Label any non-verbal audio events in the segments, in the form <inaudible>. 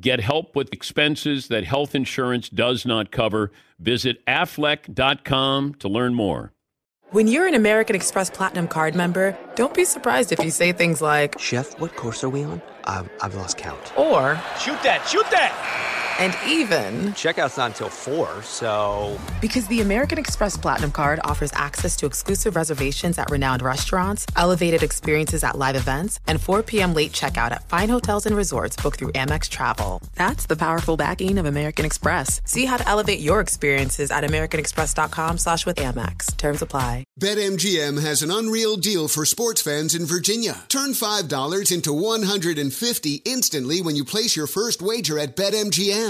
Get help with expenses that health insurance does not cover. Visit aflac.com to learn more. When you're an American Express Platinum card member, don't be surprised if you say things like, Chef, what course are we on? I've, I've lost count. or, Shoot that, shoot that! And even, Checkout's not until 4, so. because the American Express Platinum card offers access to exclusive reservations at renowned restaurants, elevated experiences at live events, and 4 p.m. late checkout at fine hotels and resorts booked through Amex Travel. That's the powerful backing of American Express. See how to elevate your experiences at americanexpress.com slash with Amex. Terms apply. BetMGM has an unreal deal for sports fans in Virginia. Turn $5 into 150 instantly when you place your first wager at BetMGM.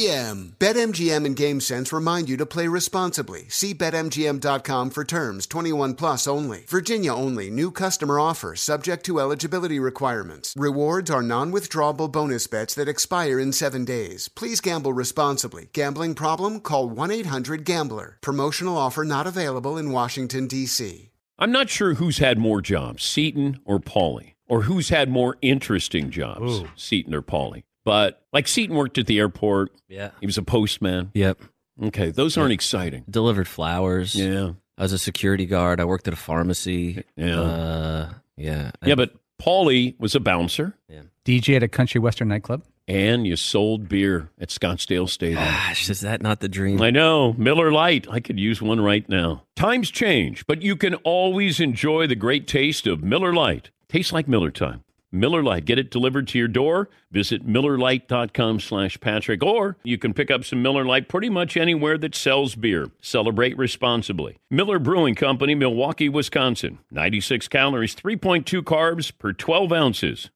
BetMGM and GameSense remind you to play responsibly. See BetMGM.com for terms 21 plus only. Virginia only. New customer offer subject to eligibility requirements. Rewards are non withdrawable bonus bets that expire in seven days. Please gamble responsibly. Gambling problem? Call 1 800 Gambler. Promotional offer not available in Washington, D.C. I'm not sure who's had more jobs, Seton or Paulie, or who's had more interesting jobs, Seton or Paulie. But like Seton worked at the airport. Yeah. He was a postman. Yep. Okay, those aren't exciting. Delivered flowers. Yeah. I was a security guard. I worked at a pharmacy. Yeah. Uh, yeah. Yeah, but Paulie was a bouncer, Yeah. DJ at a country western nightclub. and you sold beer at Scottsdale Stadium. Gosh, <laughs> is that not the dream? I know. Miller Lite. I could use one right now. Times change, but you can always enjoy the great taste of Miller Lite. Tastes like Miller time. Miller Lite. Get it delivered to your door. Visit MillerLite.com slash Patrick. Or you can pick up some Miller Lite pretty much anywhere that sells beer. Celebrate responsibly. Miller Brewing Company, Milwaukee, Wisconsin. 96 calories, 3.2 carbs per 12 ounces.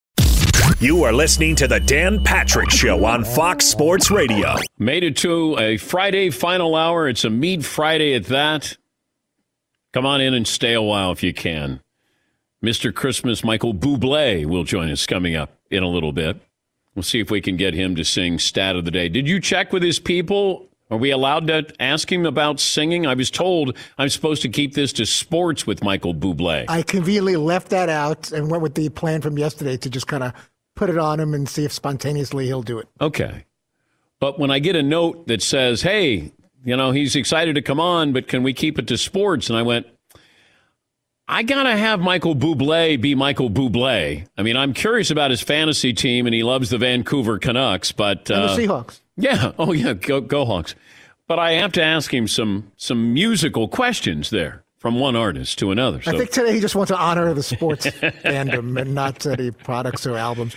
You are listening to the Dan Patrick Show on Fox Sports Radio. Made it to a Friday final hour. It's a Mead Friday at that. Come on in and stay a while if you can. Mr. Christmas Michael Bublé will join us coming up in a little bit. We'll see if we can get him to sing Stat of the Day. Did you check with his people? Are we allowed to ask him about singing? I was told I'm supposed to keep this to sports with Michael Bublé. I conveniently left that out and went with the plan from yesterday to just kind of put it on him and see if spontaneously he'll do it. Okay. But when I get a note that says, hey, you know, he's excited to come on, but can we keep it to sports? And I went, I got to have Michael Bublé be Michael Bublé. I mean, I'm curious about his fantasy team, and he loves the Vancouver Canucks, but. And uh, the Seahawks. Yeah. <laughs> Oh, yeah. Go, go Hawks. But I have to ask him some some musical questions there from one artist to another. So I think today he just wants to honor the sports fandom and not any products or albums.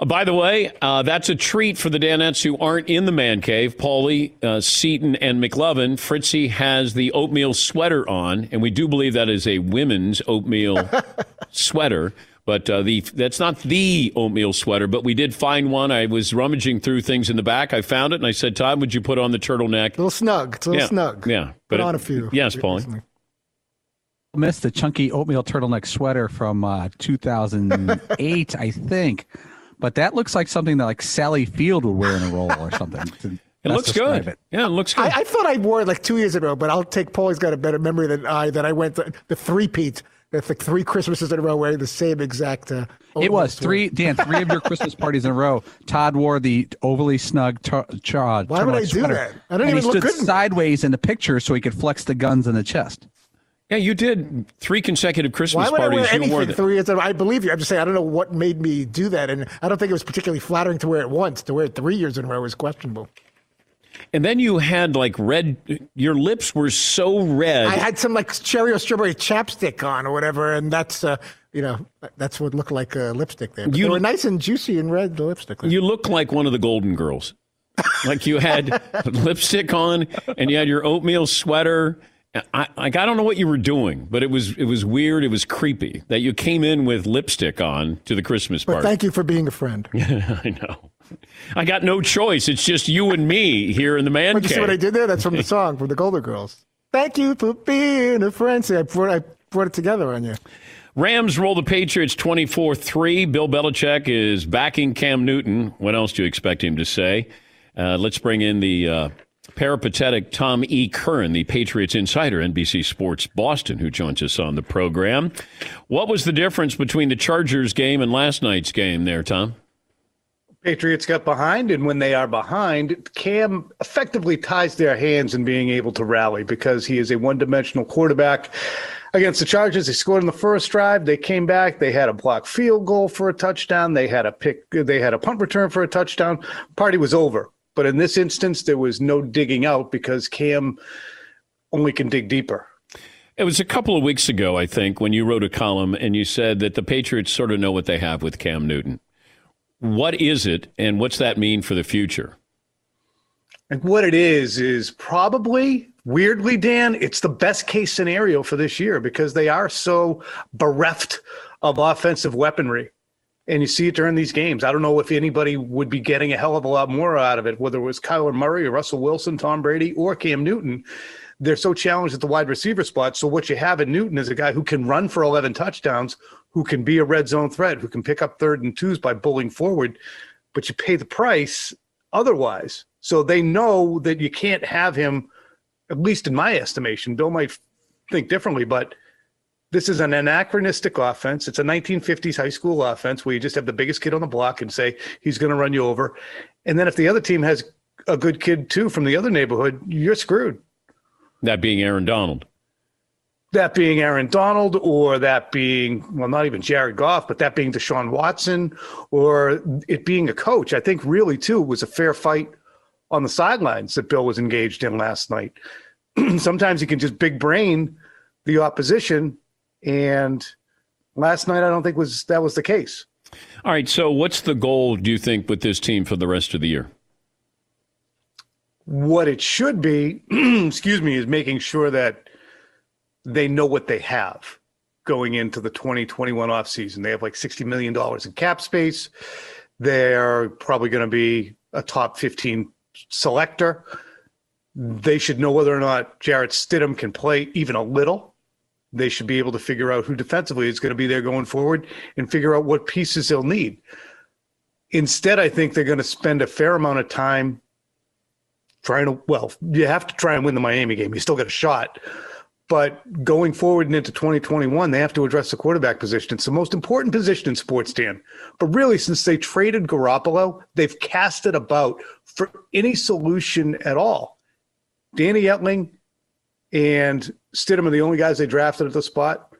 Uh, by the way, uh, that's a treat for the Danettes who aren't in the man cave. Paulie, uh, Seton, and McLovin. Fritzy has the oatmeal sweater on, and we do believe that is a women's oatmeal <laughs> sweater. But uh, the that's not the oatmeal sweater, but we did find one. I was rummaging through things in the back. I found it, and I said, "Todd, would you put on the turtleneck?" A little snug. It's a little yeah, snug. Yeah, Put but on it- a few. Yes, Paulie. recently. Missed the chunky oatmeal turtleneck sweater from uh, 2008, I think. But that looks like something that like Sally Field would wear in a role or something. to <laughs> It best looks good. It. Yeah, it looks good. I, I thought I wore it like two years ago, but I'll take Paulie's got a better memory than I. That I went to the three peat. the, like three Christmases in a row wearing the same exact. Uh, It was sweater. three, <laughs> Dan, three of your Christmas parties in a row. Todd wore the overly snug tur- char- Why would I turtleneck do sweater. that? I don't and even he look stood good in- sideways in the picture so he could flex the guns in the chest. Yeah, you did three consecutive Christmas Why would I parties. wear you anything wore that. three years? in a row? I believe you. I'm just saying I don't know what made me do that, and I don't think it was particularly flattering to wear it once. To wear it three years in a row was questionable. And then you had like red. Your lips were so red. I had some like cherry or strawberry chapstick on or whatever, and that's uh, you know that's what looked like a lipstick there. But You- were nice and juicy and red. The lipstick. You look like one of the Golden Girls. like you had <laughs> lipstick on and you had your oatmeal sweater. I, like I don't know what you were doing, but it was it was weird. It was creepy that you came in with lipstick on to the Christmas party. But thank you for being a friend. <laughs> I know. I got no choice. It's just you and me here in the man But you see what I did there? That's from the <laughs> song from the Golden Girls. Thank you for being a friend. See, I brought, I brought it together on you. Rams roll the Patriots 24 3. Bill Belichick is backing Cam Newton. What else do you expect him to say? Uh, let's bring in the uh, peripatetic Tom E. Curran, the Patriots insider, NBC Sports Boston, who joins us on the program. What was the difference between the Chargers game and last night's game there, Tom? Patriots got behind, and when they are behind, Cam effectively ties their hands in being able to rally because he is a one dimensional quarterback. Against the Chargers, they scored in the first drive. They came back. They had a block field goal for a touchdown. They had a pick. They had a punt return for a touchdown. Party was over. But in this instance, there was no digging out because Cam only can dig deeper. It was a couple of weeks ago, I think, when you wrote a column and you said that the Patriots sort of know what they have with Cam Newton. What is it, and what's that mean for the future? And what it is is probably weirdly, Dan, it's the best case scenario for this year because they are so bereft of offensive weaponry. And you see it during these games. I don't know if anybody would be getting a hell of a lot more out of it, whether it was Kyler Murray or Russell Wilson, Tom Brady, or Cam Newton. They're so challenged at the wide receiver spot. So what you have in Newton is a guy who can run for 11 touchdowns, who can be a red zone threat, who can pick up third and twos by bullying forward, but you pay the price otherwise. So they know that you can't have him, at least in my estimation. Bill might think differently, but this is an anachronistic offense. It's a 1950s high school offense where you just have the biggest kid on the block and say he's going to run you over. And then if the other team has a good kid too from the other neighborhood, you're screwed. That being Aaron Donald. That being Aaron Donald, or that being, well, not even Jared Goff, but that being Deshaun Watson, or it being a coach. I think really, too, was a fair fight on the sidelines that Bill was engaged in last night. <clears throat> Sometimes you can just big brain the opposition, and last night I don't think was that was the case. All right, so what's the goal, do you think, with this team for the rest of the year? What it should be, <clears throat> excuse me, is making sure that they know what they have going into the 2021 offseason. They have like $60 million in cap space. They're probably going to be a top 15 selector. They should know whether or not Jarrett Stidham can play even a little. They should be able to figure out who defensively is going to be there going forward and figure out what pieces they'll need. Instead, I think they're going to spend a fair amount of time trying to, well, you have to try and win the Miami game. You still got a shot. But going forward and into 2021, they have to address the quarterback position. It's the most important position in sports, Dan. But really, since they traded Garoppolo, they've cast it about for any solution at all. Danny Etling and Stidham are the only guys they drafted at the spot.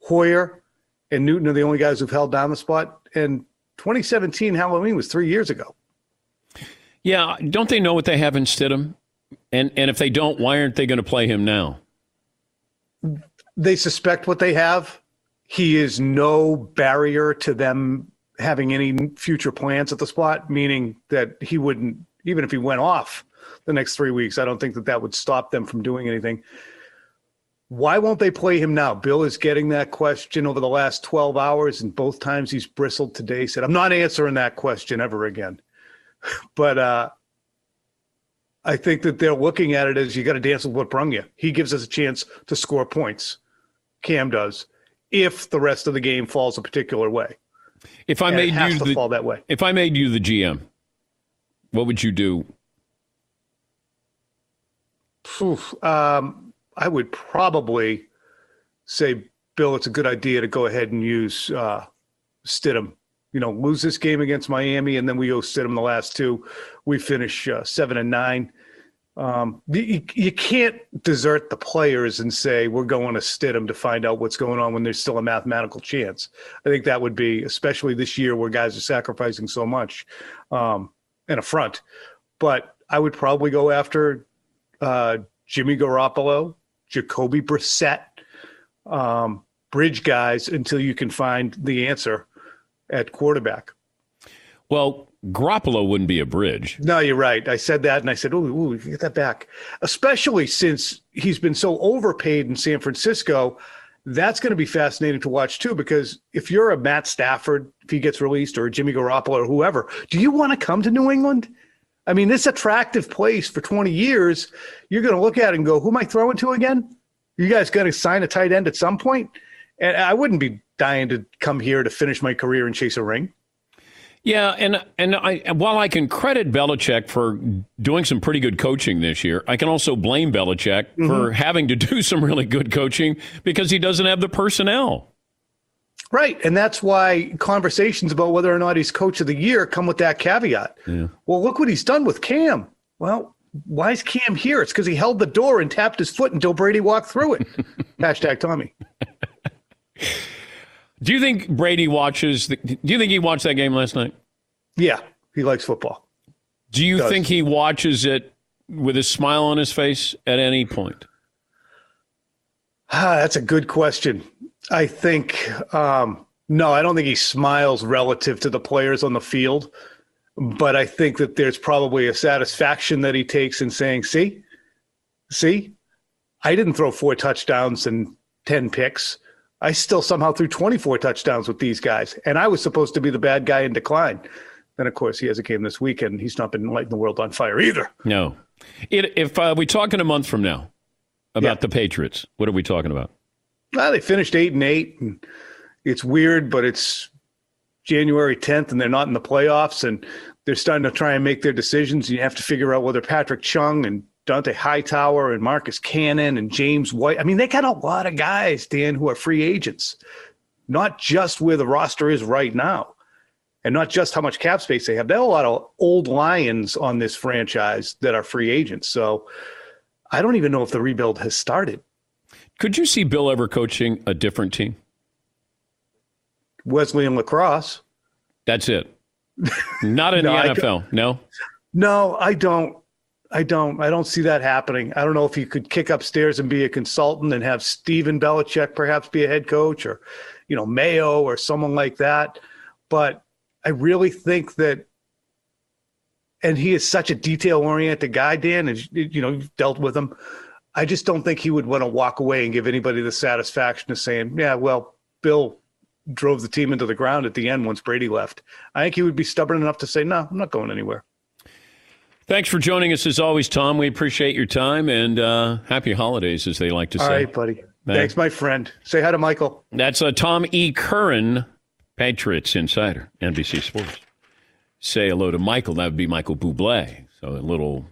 Hoyer and Newton are the only guys who've held down the spot. And 2017 Halloween was three years ago. Yeah, don't they know what they have in Stidham? And and if they don't, why aren't they going to play him now? They suspect what they have. He is no barrier to them having any future plans at the spot, meaning that he wouldn't, even if he went off the next three weeks, I don't think that that would stop them from doing anything. Why won't they play him now? Bill is getting that question over the last 12 hours, and both times he's bristled today, said, I'm not answering that question ever again. <laughs> but uh, I think that they're looking at it as you got to dance with what brung you. He gives us a chance to score points. Cam does, if the rest of the game falls a particular way. If I And it made has you to the, fall that way. if I made you the GM, what would you do? Oof, um, I would probably say, Bill, it's a good idea to go ahead and use uh, Stidham. You know, lose this game against Miami, and then we owe Stidham the last two. We finish uh, seven and nine. Um, you, you can't desert the players and say we're going to Stidham to find out what's going on when there's still a mathematical chance. I think that would be, especially this year where guys are sacrificing so much, um, a front. But I would probably go after uh, Jimmy Garoppolo, Jacoby Brissett, um, bridge guys until you can find the answer at quarterback. Well, Garoppolo wouldn't be a bridge. No, you're right. I said that, and I said, "Oh, ooh, get that back." Especially since he's been so overpaid in San Francisco, that's going to be fascinating to watch too. Because if you're a Matt Stafford, if he gets released, or Jimmy Garoppolo, or whoever, do you want to come to New England? I mean, this attractive place for 20 years, you're going to look at it and go, "Who am I throwing to again?" You guys got to sign a tight end at some point? point, and I wouldn't be dying to come here to finish my career and chase a ring. Yeah, and and I, while I can credit Belichick for doing some pretty good coaching this year, I can also blame Belichick mm-hmm. for having to <laughs> do some really good coaching because he doesn't have the personnel. Right, and that's why conversations about whether or not he's coach of the year come with that caveat. Yeah. Well, look what he's done with Cam. Well, why is Cam here? It's because he held the door and tapped his foot until Brady walked through it. <laughs> Hashtag Tommy. Do you think Brady watches? The, do you think he watched that game last night? Yeah, he likes football. Do you think he watches it with a smile on his face at any point? Ah, that's a good question. I think um, no, I don't think he smiles relative to the players on the field, but I think that there's probably a satisfaction that he takes in saying, "See, see, I didn't throw four touchdowns and ten picks." I still somehow threw 24 touchdowns with these guys, and I was supposed to be the bad guy in decline. Then, of course, he has a game this weekend. He's not been lighting the world on fire either. No. It, if uh, we talk in a month from now about yeah. the Patriots, what are we talking about? Well, they finished eight and eight, and it's weird, but it's January 10th, and they're not in the playoffs, and they're starting to try and make their decisions. And You have to figure out whether Patrick Chung and Dont'a Hightower and Marcus Cannon and James White. I mean, they got a lot of guys, Dan, who are free agents, not just where the roster is right now, and not just how much cap space they have. They have a lot of old lions on this franchise that are free agents. So I don't even know if the rebuild has started. Could you see Bill ever coaching a different team? Wesleyan lacrosse. That's it. Not in <laughs> no, the NFL. No. No, I don't. I don't. I don't see that happening. I don't know if he could kick upstairs and be a consultant and have Stephen Belichick perhaps be a head coach or, you know, Mayo or someone like that. But I really think that, and he is such a detail oriented guy, Dan, and you know, you've dealt with him. I just don't think he would want to walk away and give anybody the satisfaction of saying, yeah, well, Bill drove the team into the ground at the end once Brady left. I think he would be stubborn enough to say, no, I'm not going anywhere. Thanks for joining us as always, Tom. We appreciate your time and uh, happy holidays, as they like to say. All right, buddy. Thanks. Thanks, my friend. Say hi to Michael. That's uh, Tom E. Curran, Patriots Insider, NBC Sports. Say hello to Michael. That would be Michael Bublé. So a little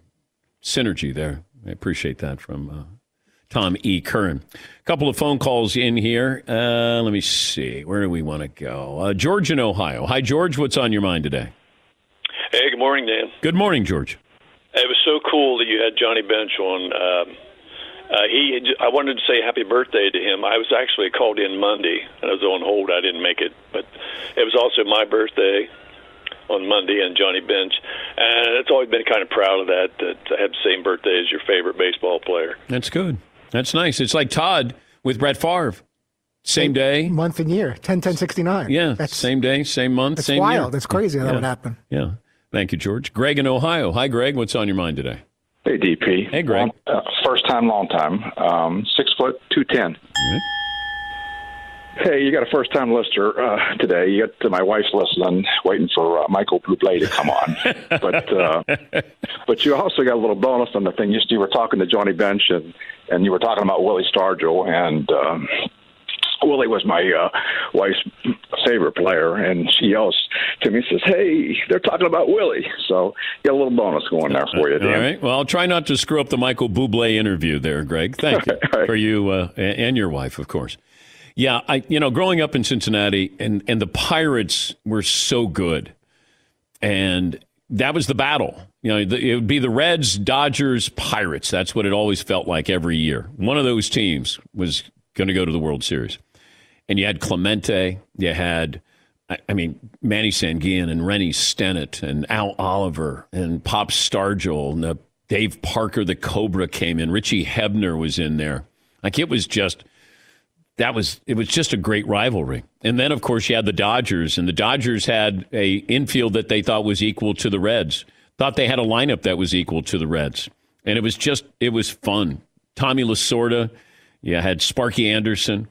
synergy there. I appreciate that from uh, Tom E. Curran. A couple of phone calls in here. Uh, let me see. Where do we want to go? Uh, George in Ohio. Hi, George. What's on your mind today? Hey, good morning, Dan. Good morning, George. It was so cool that you had Johnny Bench on. Um, uh, he, I wanted to say happy birthday to him. I was actually called in Monday, and I was on hold. I didn't make it, but it was also my birthday on Monday, and Johnny Bench, and it's always been kind of proud of that. That I have the same birthday as your favorite baseball player. That's good. That's nice. It's like Todd with Brett Favre. Same day, month and year, 10 10 69. Yeah, that's, same day, same month, that's same wild. Year. That's crazy how yeah. that would happen. Yeah. Thank you, George. Greg in Ohio. Hi, Greg. What's on your mind today? Hey, DP. Hey, Greg. uh, first time, long time. Um, six foot, 210. Hey, you got a first time listener uh, today. You got uh, my wife's listening, waiting for uh, Michael Bublé to come on. <laughs> but uh, but you also got a little bonus on the thing. You, you were talking to Johnny Bench and and you were talking about Willie Stargell and. Um, Willie was my uh, wife's favorite player, and she yells to me, says, "Hey, they're talking about Willie." So get a little bonus going there for you. Dan. All right. Well, I'll try not to screw up the Michael Bublé interview there, Greg. Thank you <laughs> right. for you uh, and your wife, of course. Yeah, I you know growing up in Cincinnati, and and the Pirates were so good, and that was the battle. You know, it would be the Reds, Dodgers, Pirates. That's what it always felt like every year. One of those teams was going to go to the World Series and you had Clemente, you had I, mean, Manny Sanguillén and Rennie Stennett and Al Oliver and Pop Stargell and uh, Dave Parker, the Cobra came in. Richie Hebner was in there. Like it was just that was it was just a great rivalry. And then of course you had the Dodgers, and the Dodgers had a infield that they thought was equal to the Reds. Thought they had a lineup that was equal to the Reds, and it was just it was fun. Tommy Lasorda, yeah, had Sparky Anderson,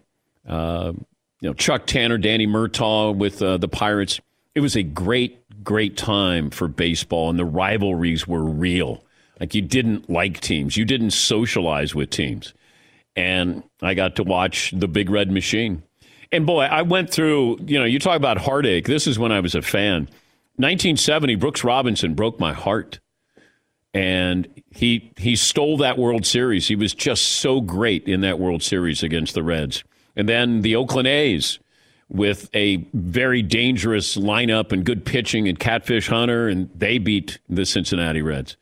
uh, you know Chuck Tanner, Danny Murtaugh with uh, the Pirates. It was a great great time for baseball, and the rivalries were real. Like you didn't like teams, you didn't socialize with teams and I got to watch the Big Red Machine. And boy, I went through, you know, you talk about heartache. This is when I was a fan. 1970, Brooks Robinson broke my heart. And he he stole that World Series. He was just so great in that World Series against the Reds. And then the Oakland A's with a very dangerous lineup and good pitching and Catfish Hunter, and they beat the Cincinnati Reds.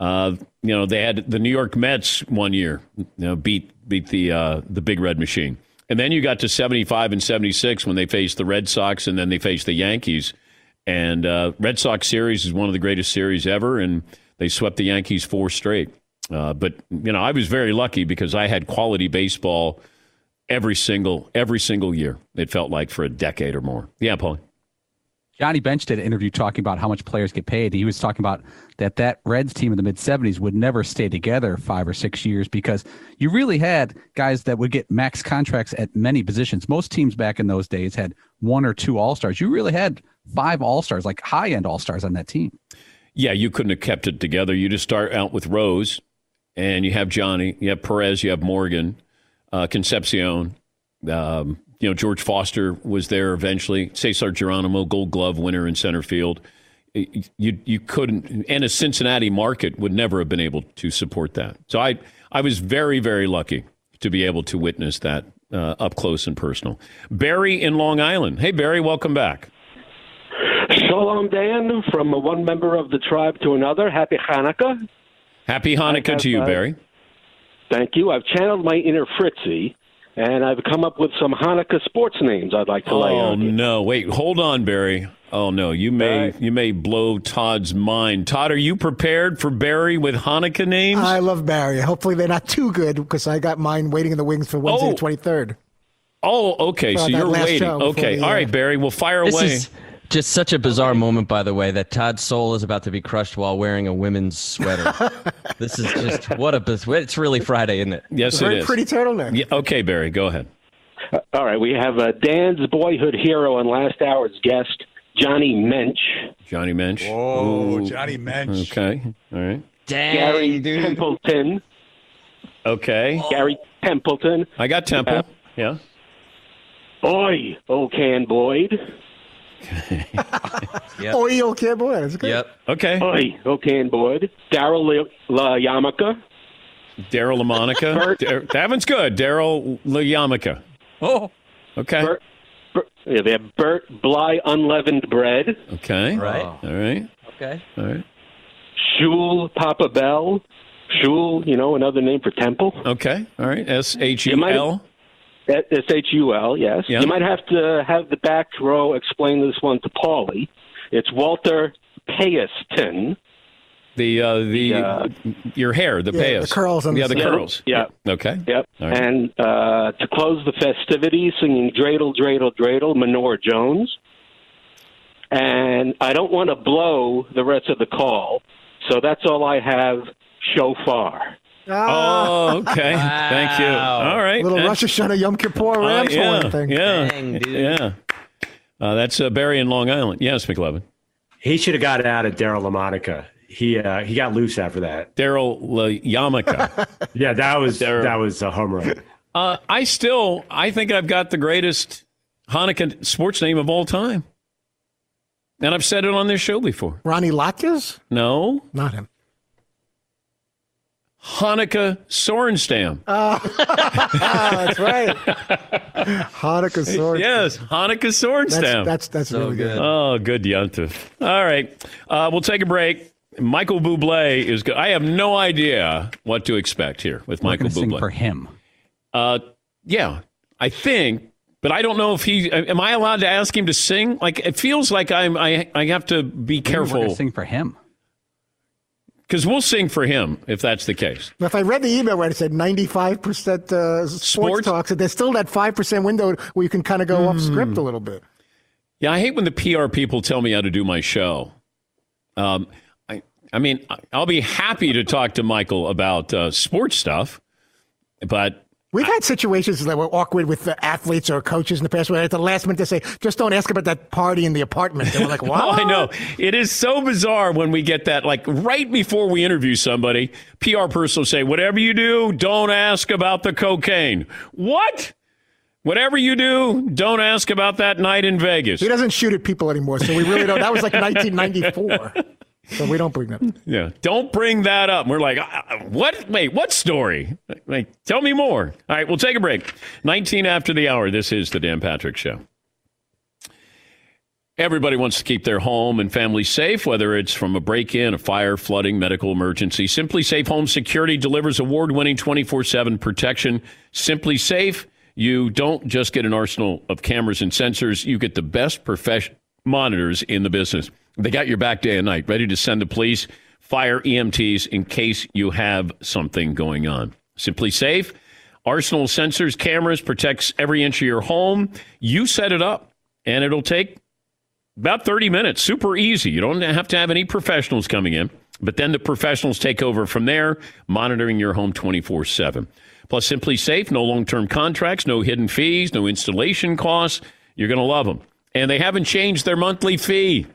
Uh, you know, they had the New York Mets one year, you know, beat beat the uh, the Big Red Machine, and then you got to seventy five and seventy six when they faced the Red Sox, and then they faced the Yankees. And uh, Red Sox series is one of the greatest series ever, and they swept the Yankees four straight. Uh, but you know, I was very lucky because I had quality baseball every single every single year. It felt like for a decade or more. Yeah, Paul. Johnny Bench did an interview talking about how much players get paid. He was talking about that that Reds team in the mid 70s would never stay together five or six years because you really had guys that would get max contracts at many positions. Most teams back in those days had one or two All Stars. You really had five All Stars, like high end All Stars on that team. Yeah, you couldn't have kept it together. You just start out with Rose, and you have Johnny, you have Perez, you have Morgan, uh, Concepcion. Um, you know, George Foster was there eventually. Cesar Geronimo, Gold Glove winner in center field. You you couldn't, and a Cincinnati market would never have been able to support that. So I I was very very lucky to be able to witness that uh, up close and personal. Barry in Long Island. Hey Barry, welcome back. Shalom, Dan, from one member of the tribe to another. Happy Hanukkah. Happy Hanukkah have, to you, uh, Barry. Thank you. I've channeled my inner Fritzy and I've come up with some Hanukkah sports names I'd like to oh, lay on. Oh no! Wait, hold on, Barry. Oh no, you may right. you may blow Todd's mind. Todd, are you prepared for Barry with Hanukkah names? I love Barry. Hopefully they're not too good because I got mine waiting in the wings for Wednesday oh. the twenty third. Oh, okay. So you're waiting. Okay, the, all right, Barry. We'll fire this away. Is, just such a bizarre moment, by the way, that Todd's soul is about to be crushed while wearing a women's sweater. <laughs> this is just what a biz- it's really Friday, isn't it? Yes, it is. Very it is. Pretty turtleneck. Yeah, okay, Barry, go ahead. Uh, all right, we have uh, Dan's boyhood hero and last hour's guest, Johnny Mensch. Johnny Mensch. Oh, Johnny Mensch. Okay, all right. Dang, Gary dude. Templeton. Okay. Gary Templeton. I got Temple. Uh, yeah. Oi, O'Can Boyd. <laughs> yep. Oh, Oi, okay, boy. That's good. Yep. Okay. Oi, okay, Boyd. Daryl LaYamaka. Daryl LaMonica. Dar- that one's good. Daryl LaYamaka. Oh. Okay. Bert, Bert, yeah, they have Bert Bly unleavened bread. Okay. Right. All right. Okay. All right. Shul Papa Bell. Shul, you know, another name for temple. Okay. All right. S H U L. S H U L, yes. Yeah. You might have to have the back row explain this one to Paulie. It's Walter Payaston. The uh, the, uh, your hair, the yeah, payas, the curls, on yeah, the, the curls. Yeah. Okay. Yep. Right. And uh, to close the festivities, singing "Dreidel, Dreidel, Dreidel," Menorah Jones. And I don't want to blow the rest of the call, so that's all I have so far. Ah. Oh, okay. Wow. Thank you. All right. Little That's- Rosh Hashanah Yom Kippur uh, Rams yeah, thing. Yeah. Dang, dude. Yeah. Uh, that's uh, Barry in Long Island. Yes, McLovin. He should have got out of Daryl LaMonica. He uh, he got loose after that. Daryl Yamaka. <laughs> Yeah, that was Daryl. that was a home run. uh, I still, I think I've got the greatest Hanukkah sports name of all time. And I've said it on this show before. Ronnie Latkes? No, Not him. Hanukkah Sorenstam. <laughs> Ah, that's right. Hanukkah <laughs> sword. Yes, Hanukkah Sorenstam. That's that's, that's So really good. good. Oh, good Yuntif. All right. Uh, we'll take a break. Michael Bublé is good. I have no idea what to expect here with We're Michael gonna sing Bublé. for him. Uh, yeah, I think but I don't know if he. Am I allowed to ask him to sing? Like it feels like I'm. I I have to be Maybe we're careful. sing for him. Because we'll sing for him if that's the case. If I read the email where it said 95% uh, sports, Sports? talks, there's still that 5% window where you can kind of go off script Hmm. a little bit. Yeah, I hate when the PR people tell me how to do my show. Um, I, I mean, I'll be happy to talk to Michael about uh, sports stuff, but We've had situations that were awkward with the athletes or coaches in the past where at the last minute they say, just don't ask about that party in the apartment. And we're like, what? <laughs> Oh, I know. It is so bizarre when we get that, like right before we interview somebody, PR person will say, whatever you do, don't ask about the cocaine. What? Whatever you do, don't ask about that night in Vegas. He doesn't shoot at people anymore, so we really don't. That was like <laughs> 1994. So we don't bring that. Up. Yeah. Don't bring that up. We're like, "Uh, uh, what? Wait, what story? Like, tell me more. All right, we'll take a break. 19 after the hour. This is the Dan Patrick Show. Everybody wants to keep their home and family safe, whether it's from a break in, a fire, flooding, medical emergency. SimpliSafe Home Security delivers award winning 24 7 protection. SimpliSafe, you don't just get an arsenal of cameras and sensors, you get the best professional monitors in the business. They got your back day and night, ready to send the police, fire, EMTs in case you have something going on. SimpliSafe, Arsenal sensors, cameras, protects every inch of your home. You set it up, and it'll take about 30 minutes. Super easy. You don't have to have any professionals coming in, but then the professionals take over from there, monitoring your home 24 7. Plus, SimpliSafe, no long term contracts, no hidden fees, no installation costs. You're going to love them. And they haven't changed their monthly fee.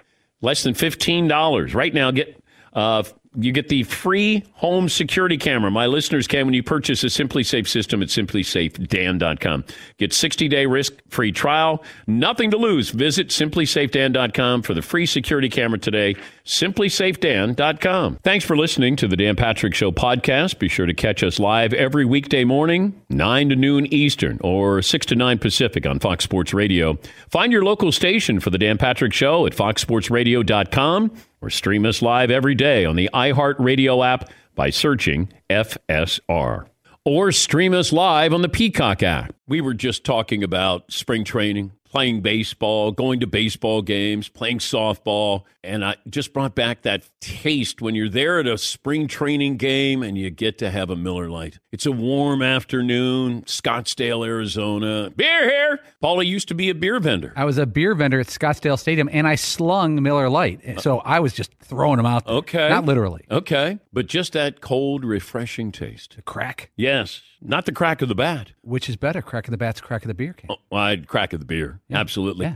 Less than $15. Right now, get uh, you get the free home security camera. My listeners can when you purchase a SimpliSafe system at simplisafedan.com. Get 60-day risk-free trial. Nothing to lose. Visit simplisafedan.com for the free security camera today. simplisafedan.com. Thanks for listening to the Dan Patrick Show podcast. Be sure to catch us live every weekday morning, 9 to noon Eastern or 6 to 9 Pacific on Fox Sports Radio. Find your local station for the Dan Patrick Show at foxsportsradio.com or stream us live every day on the iHeartRadio app by searching FSR. Or stream us live on the Peacock app. We were just talking about spring training, playing baseball, going to baseball games, playing softball, and I just brought back that taste when you're there at a spring training game and you get to have a Miller Lite. It's a warm afternoon, Scottsdale, Arizona. Beer here. Paulie used to be a beer vendor. I was a beer vendor at Scottsdale Stadium, and I slung Miller Lite, so I was just throwing them out. there. Okay. not literally. Okay. But just that cold, refreshing taste. The crack. Yes. Not the crack of the bat. Which is better, crack of the bats, crack of the beer can? Oh, well, I'd crack of the beer. Yeah. Absolutely. Yeah.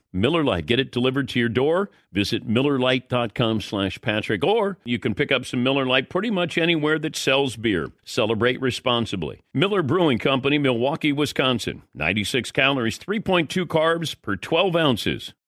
Miller Lite. Get it delivered to your door. Visit MillerLite.com slash Patrick. Or you can pick up some Miller Lite pretty much anywhere that sells beer. Celebrate responsibly. Miller Brewing Company, Milwaukee, Wisconsin. 96 calories, 3.2 carbs per 12 ounces.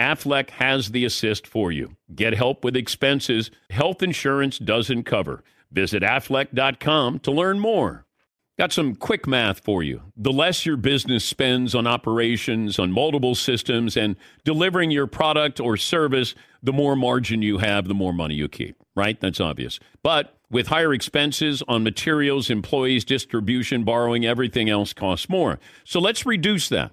Aflac has the assist for you. Get help with expenses health insurance doesn't cover. Visit aflac.com to learn more. Got some quick math for you. The less your business spends on operations, on multiple systems, and delivering your product or service, the more margin you have, the more money you keep, right? That's obvious. But with higher expenses on materials, employees, distribution, borrowing, everything else costs more. So let's reduce that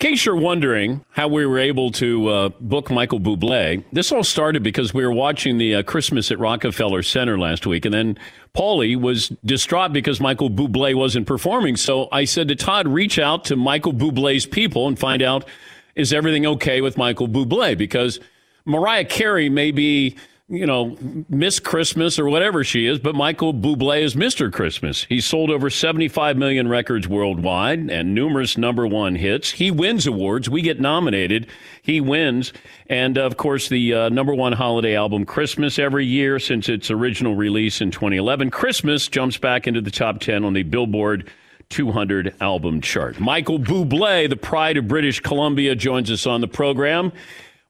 In case you're wondering how we were able to uh, book Michael Bublé, this all started because we were watching the uh, Christmas at Rockefeller Center last week, and then Paulie was distraught because Michael Bublé wasn't performing. So I said to Todd, reach out to Michael Bublé's people and find out is everything okay with Michael Bublé because Mariah Carey may be you know, Miss Christmas or whatever she is, but Michael Bublé is Mr. Christmas. He sold over 75 million records worldwide and numerous number one hits. He wins awards. We get nominated. He wins. And of course, the uh, number one holiday album, Christmas, every year since its original release in 2011. Christmas jumps back into the top 10 on the Billboard 200 album chart. Michael Bublé, the pride of British Columbia, joins us on the program.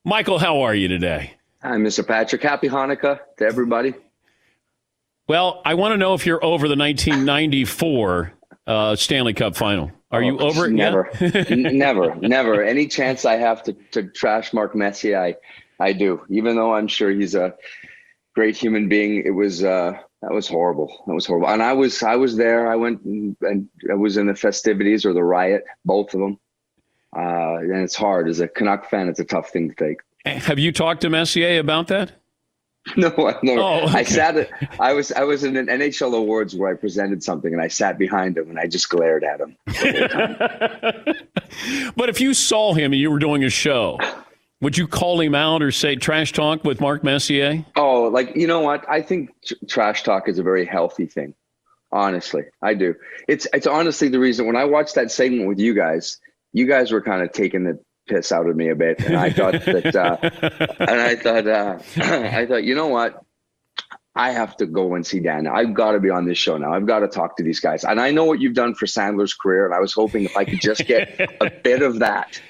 Michael, how are you today? Hi, Mr. Patrick. Happy Hanukkah to everybody. Well, I want to know if you're over the 1994 uh, Stanley Cup final. Are oh, you over it? Never, never, never. Any chance I have to, to trash Mark Messier, I, I do. Even though I'm sure he's a great human being, it was uh, that was horrible. That was horrible. And I was I was there. I went and, and I was in the festivities or the riot, both of them. Uh, and it's hard as a Canuck fan. It's a tough thing to take. Have you talked to Messier about that? <laughs> No, no. Oh, okay. I sat. I was. I was in an NHL awards where I presented something, and I sat behind him, and I just glared at him. <laughs> but if you saw him and you were doing a show, would you call him out or say trash talk with Mark Messier? Oh, like you know what? I think tr- trash talk is a very healthy thing. Honestly, I do. It's it's honestly the reason when I watched that segment with you guys, you guys were kind of taking the piss out of me a bit, and I thought that, uh, <laughs> and I thought, uh, <clears throat> I thought, you know what? I have to go and see Dan. I've got to be on this show now. I've got to talk to these guys. And I know what you've done for Sandler's career, and I was hoping if I could just get a <laughs> bit of that.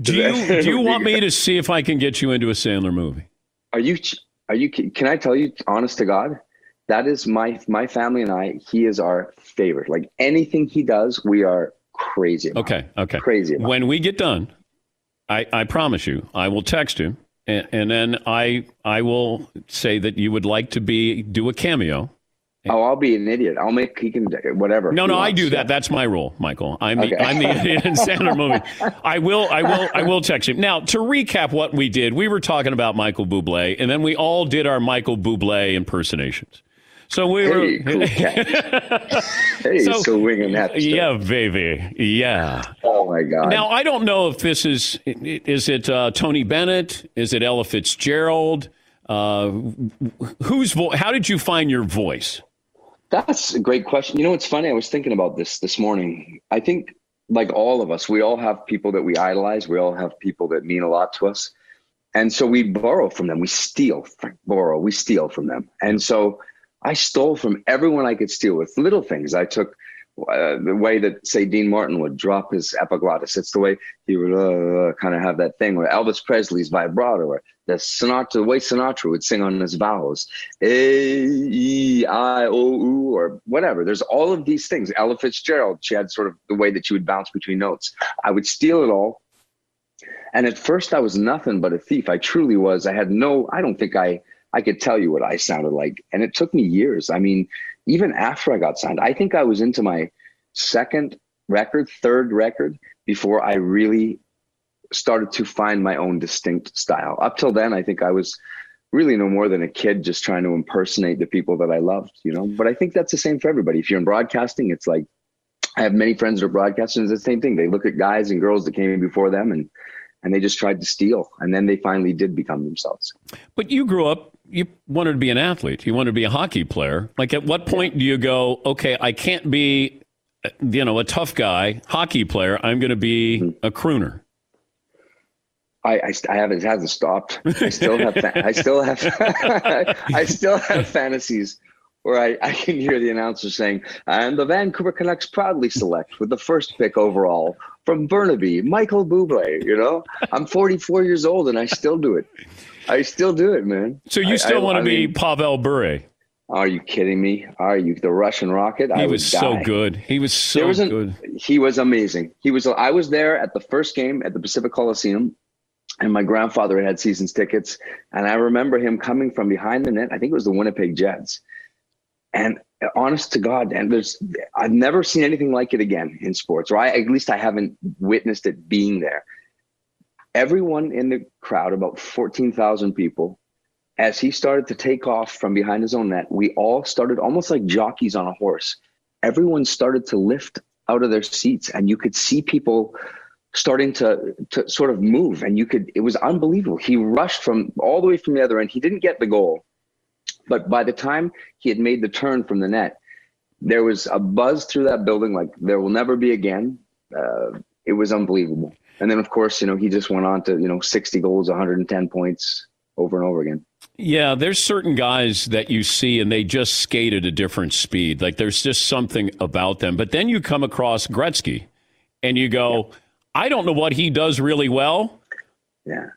Do you <laughs> do you want me to see if I can get you into a Sandler movie? Are you are you can I tell you honest to God? That is my my family and I, he is our favorite. Like anything he does, we are crazy about. Okay, okay. Crazy about. When we get done, I, I promise you, I will text him, and, and, then I I will say that you would like to be do a cameo. Oh, I'll be an idiot. I'll make he can whatever. No, no, I do that. That's my role, Michael. I'm the. I'm the <laughs> idiot in Sandler movie. I will I will I will text him. Now to recap what we did, we were talking about Michael Bublé, and then we all did our Michael Bublé impersonations. So we hey, were. Cool <laughs> hey, so, so winging that. Yeah, baby. Yeah. Oh my God. Now I don't know if this is is it uh, Tony Bennett? Is it Ella Fitzgerald? Uh, whose voice? How did you find your voice? That's a great question. You know, it's funny. I was thinking about this this morning. I think, like all of us, we all have people that we idolize. We all have people that mean a lot to us, and so we borrow from them. We steal, borrow. We steal from them, and so I stole from everyone I could steal with little things. I took uh, the way that say Dean Martin would drop his epiglottis. It's the way he would uh, kind of have that thing where Elvis Presley's vibrato, or the Sinatra, the way Sinatra would sing on his vowels, A E I O U, or whatever. There's all of these things. Ella Fitzgerald, she had sort of the way that she would bounce between notes. I would steal it all. And at first, I was nothing but a thief. I truly was. I had no. I don't think I. I could tell you what I sounded like, and it took me years. I mean, even after I got signed, I think I was into my second record, third record before I really started to find my own distinct style. Up till then, I think I was really no more than a kid just trying to impersonate the people that I loved, you know. But I think that's the same for everybody. If you're in broadcasting, it's like I have many friends that are broadcasters. It's the same thing. They look at guys and girls that came before them and and they just tried to steal and then they finally did become themselves. But you grew up you wanted to be an athlete. You wanted to be a hockey player. Like at what point do you go, okay, I can't be you know, a tough guy, hockey player. I'm going to be mm-hmm. a crooner. I, I, I haven't it hasn't stopped. I still have I still have <laughs> I still have fantasies where I, I can hear the announcer saying, and the Vancouver Canucks proudly select with the first pick overall from Burnaby, Michael Bublé. You know, <laughs> I'm 44 years old and I still do it. I still do it, man. So you still want to be mean, Pavel Bure? Are you kidding me? Are you the Russian rocket? He I was so good. He was so was good. He was amazing. He was. I was there at the first game at the Pacific Coliseum, and my grandfather had seasons tickets, and I remember him coming from behind the net. I think it was the Winnipeg Jets, and honest to God, and there's I've never seen anything like it again in sports, or I, at least I haven't witnessed it being there. Everyone in the crowd, about fourteen thousand people, as he started to take off from behind his own net, we all started almost like jockeys on a horse. Everyone started to lift out of their seats, and you could see people starting to to sort of move, and you could. It was unbelievable. He rushed from all the way from the other end. He didn't get the goal, but by the time he had made the turn from the net, there was a buzz through that building like there will never be again. Uh, it was unbelievable. And then, of course, you know, he just went on to you know 60 goals, 110 points over and over again. Yeah, there's certain guys that you see and they just skate at a different speed. Like there's just something about them. But then you come across Gretzky and you go, yeah. I don't know what he does really well. Yeah.